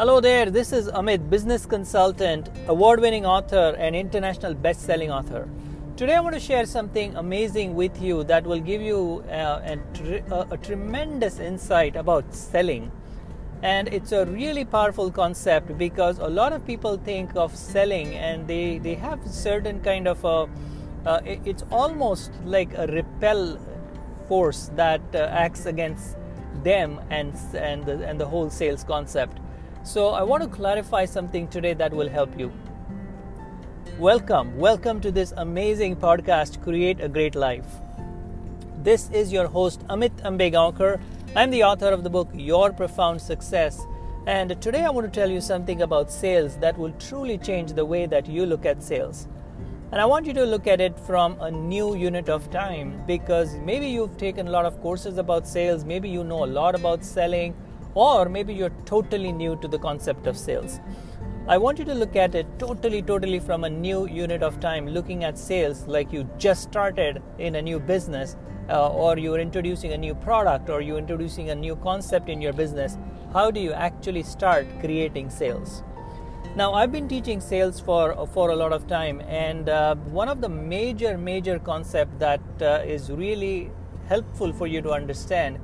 Hello there, this is Amit, business consultant, award winning author, and international best selling author. Today I want to share something amazing with you that will give you uh, a, a, a tremendous insight about selling. And it's a really powerful concept because a lot of people think of selling and they, they have certain kind of a, uh, it's almost like a repel force that uh, acts against them and, and, the, and the whole sales concept. So, I want to clarify something today that will help you. Welcome, welcome to this amazing podcast, Create a Great Life. This is your host, Amit Ambegaonkar. I'm the author of the book Your Profound Success. And today I want to tell you something about sales that will truly change the way that you look at sales. And I want you to look at it from a new unit of time because maybe you've taken a lot of courses about sales, maybe you know a lot about selling or maybe you're totally new to the concept of sales. I want you to look at it totally, totally from a new unit of time, looking at sales like you just started in a new business, uh, or you're introducing a new product, or you're introducing a new concept in your business. How do you actually start creating sales? Now, I've been teaching sales for for a lot of time, and uh, one of the major, major concept that uh, is really helpful for you to understand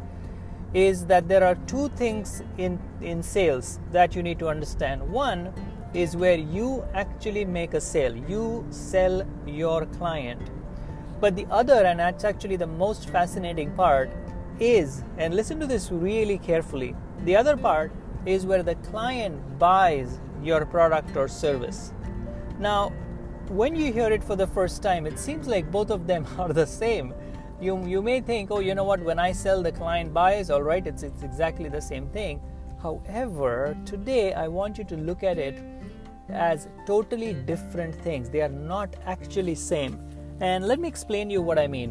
is that there are two things in, in sales that you need to understand. One is where you actually make a sale, you sell your client. But the other, and that's actually the most fascinating part, is, and listen to this really carefully, the other part is where the client buys your product or service. Now, when you hear it for the first time, it seems like both of them are the same you you may think oh you know what when i sell the client buys all right it's it's exactly the same thing. However today i want you to look at it as totally different things. They are not actually same. And let me explain you what i mean.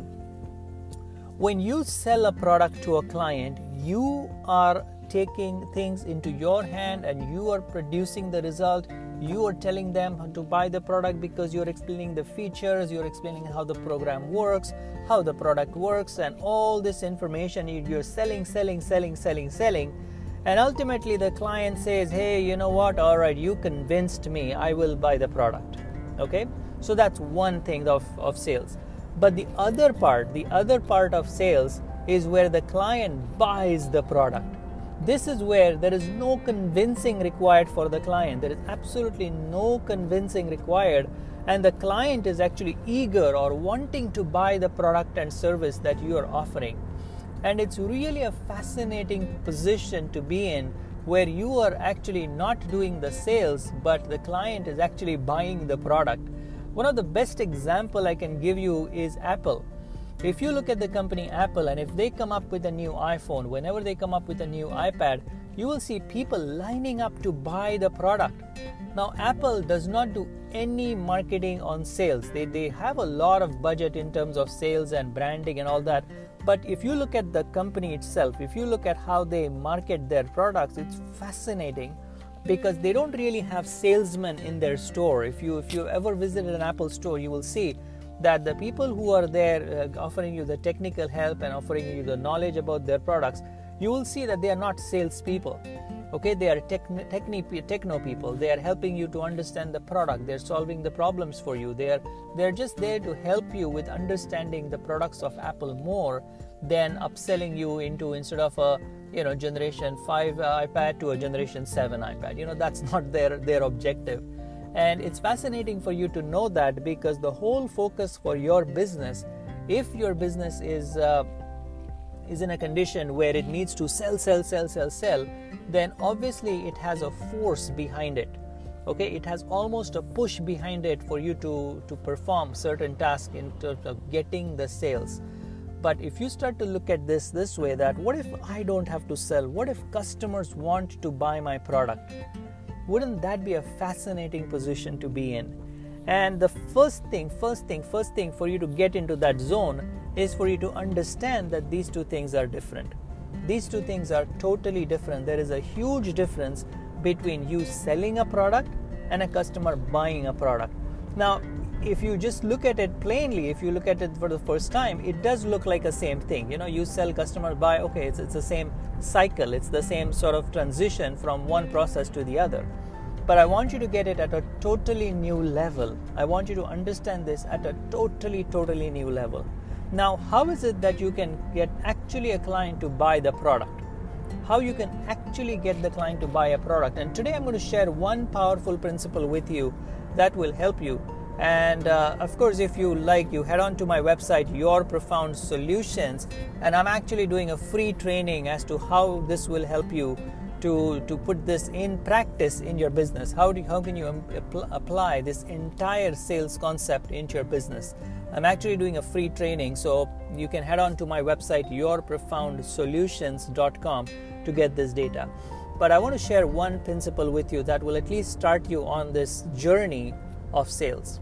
When you sell a product to a client you are taking things into your hand and you are producing the result you are telling them to buy the product because you're explaining the features you're explaining how the program works how the product works and all this information you're selling selling selling selling selling. And ultimately the client says hey you know what? All right you convinced me. I will buy the product. Okay? So that's one thing of, of sales. But the other part the other part of sales is where the client buys the product this is where there is no convincing required for the client. There is absolutely no convincing required, and the client is actually eager or wanting to buy the product and service that you are offering. And it's really a fascinating position to be in where you are actually not doing the sales, but the client is actually buying the product. One of the best example I can give you is Apple if you look at the company Apple and if they come up with a new iPhone, whenever they come up with a new iPad, you will see people lining up to buy the product. Now, Apple does not do any marketing on sales. They, they have a lot of budget in terms of sales and branding and all that. But if you look at the company itself, if you look at how they market their products, it's fascinating because they don't really have salesmen in their store. If you if you ever visited an Apple store, you will see that the people who are there uh, offering you the technical help and offering you the knowledge about their products, you will see that they are not salespeople. Okay, they are techno people. They are helping you to understand the product. They're solving the problems for you. They are they're just there to help you with understanding the products of Apple more than upselling you into instead of a you know generation five uh, iPad to a generation seven iPad. You know that's not their their objective and it's fascinating for you to know that because the whole focus for your business, if your business is uh, is in a condition where it needs to sell, sell, sell, sell, sell, then obviously it has a force behind it. Okay, it has almost a push behind it for you to to perform certain tasks in terms of getting the sales. But if you start to look at this this way, that what if I don't have to sell? What if customers want to buy my product? Wouldn't that be a fascinating position to be in? And the first thing, first thing, first thing for you to get into that zone is for you to understand that these two things are different. These two things are totally different. There is a huge difference between you selling a product and a customer buying a product. Now, if you just look at it plainly, if you look at it for the first time, it does look like a same thing. You know, you sell, customer buy. Okay, it's, it's the same cycle, it's the same sort of transition from one process to the other. But I want you to get it at a totally new level. I want you to understand this at a totally, totally new level. Now, how is it that you can get actually a client to buy the product? How you can actually get the client to buy a product. And today I'm going to share one powerful principle with you that will help you and uh, of course, if you like, you head on to my website, Your Profound Solutions, and I'm actually doing a free training as to how this will help you to, to put this in practice in your business. How, do, how can you apl- apply this entire sales concept into your business? I'm actually doing a free training, so you can head on to my website, yourprofoundsolutions.com, to get this data. But I want to share one principle with you that will at least start you on this journey of sales.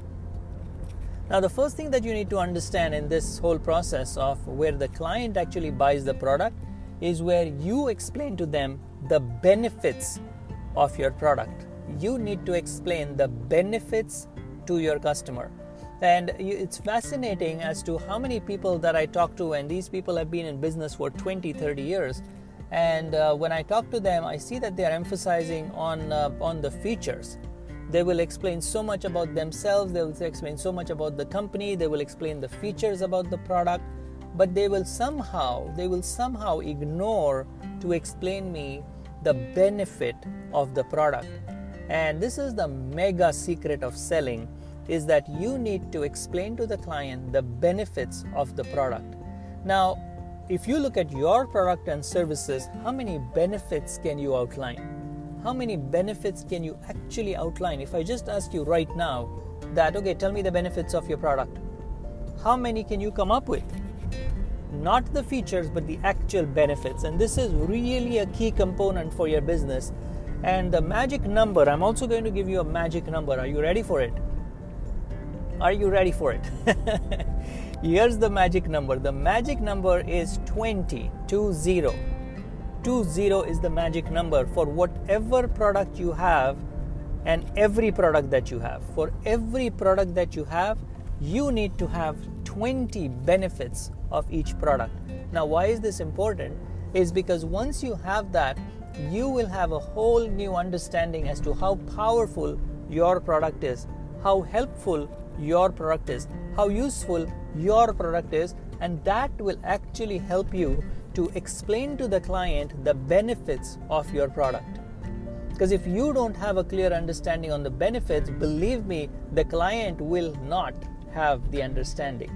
Now, the first thing that you need to understand in this whole process of where the client actually buys the product is where you explain to them the benefits of your product. You need to explain the benefits to your customer. And it's fascinating as to how many people that I talk to, and these people have been in business for 20, 30 years. And uh, when I talk to them, I see that they are emphasizing on, uh, on the features they will explain so much about themselves, they will explain so much about the company, they will explain the features about the product, but they will somehow, they will somehow ignore to explain me the benefit of the product. And this is the mega secret of selling is that you need to explain to the client the benefits of the product. Now, if you look at your product and services, how many benefits can you outline? How many benefits can you actually outline? If I just ask you right now that, okay, tell me the benefits of your product, how many can you come up with? Not the features, but the actual benefits. And this is really a key component for your business. And the magic number, I'm also going to give you a magic number. Are you ready for it? Are you ready for it? Here's the magic number. The magic number is 20, 20. 20 is the magic number for whatever product you have and every product that you have. For every product that you have, you need to have 20 benefits of each product. Now, why is this important? Is because once you have that, you will have a whole new understanding as to how powerful your product is, how helpful your product is, how useful your product is, and that will actually help you to explain to the client the benefits of your product. Because if you don't have a clear understanding on the benefits, believe me, the client will not have the understanding.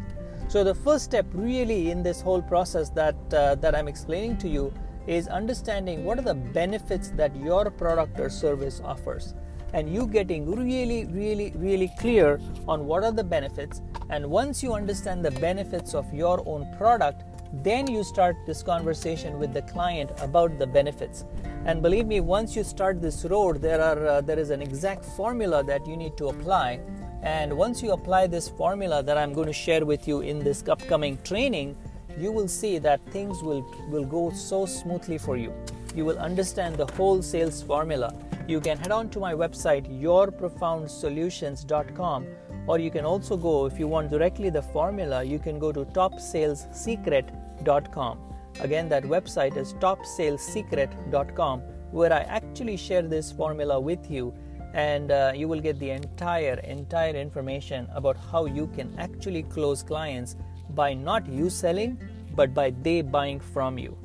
So the first step really in this whole process that uh, that I'm explaining to you is understanding what are the benefits that your product or service offers and you getting really really really clear on what are the benefits and once you understand the benefits of your own product then you start this conversation with the client about the benefits. And believe me once you start this road there are uh, there is an exact formula that you need to apply. And once you apply this formula that i'm going to share with you in this upcoming training you will see that things will will go so smoothly for you. You will understand the whole sales formula. You can head on to my website yourprofoundsolutions.com or you can also go if you want directly the formula you can go to topsalessecret.com again that website is topsalessecret.com where i actually share this formula with you and uh, you will get the entire entire information about how you can actually close clients by not you selling but by they buying from you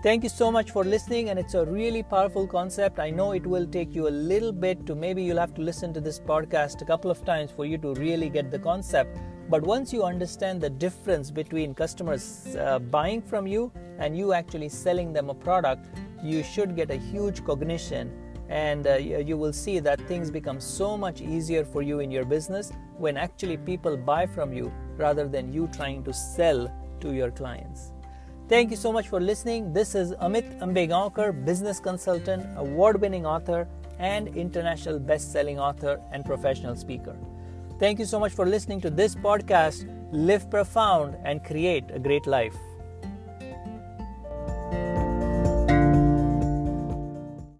Thank you so much for listening, and it's a really powerful concept. I know it will take you a little bit to maybe you'll have to listen to this podcast a couple of times for you to really get the concept. But once you understand the difference between customers uh, buying from you and you actually selling them a product, you should get a huge cognition and uh, you will see that things become so much easier for you in your business when actually people buy from you rather than you trying to sell to your clients. Thank you so much for listening. This is Amit Ambegaonkar, business consultant, award winning author, and international best selling author and professional speaker. Thank you so much for listening to this podcast. Live profound and create a great life.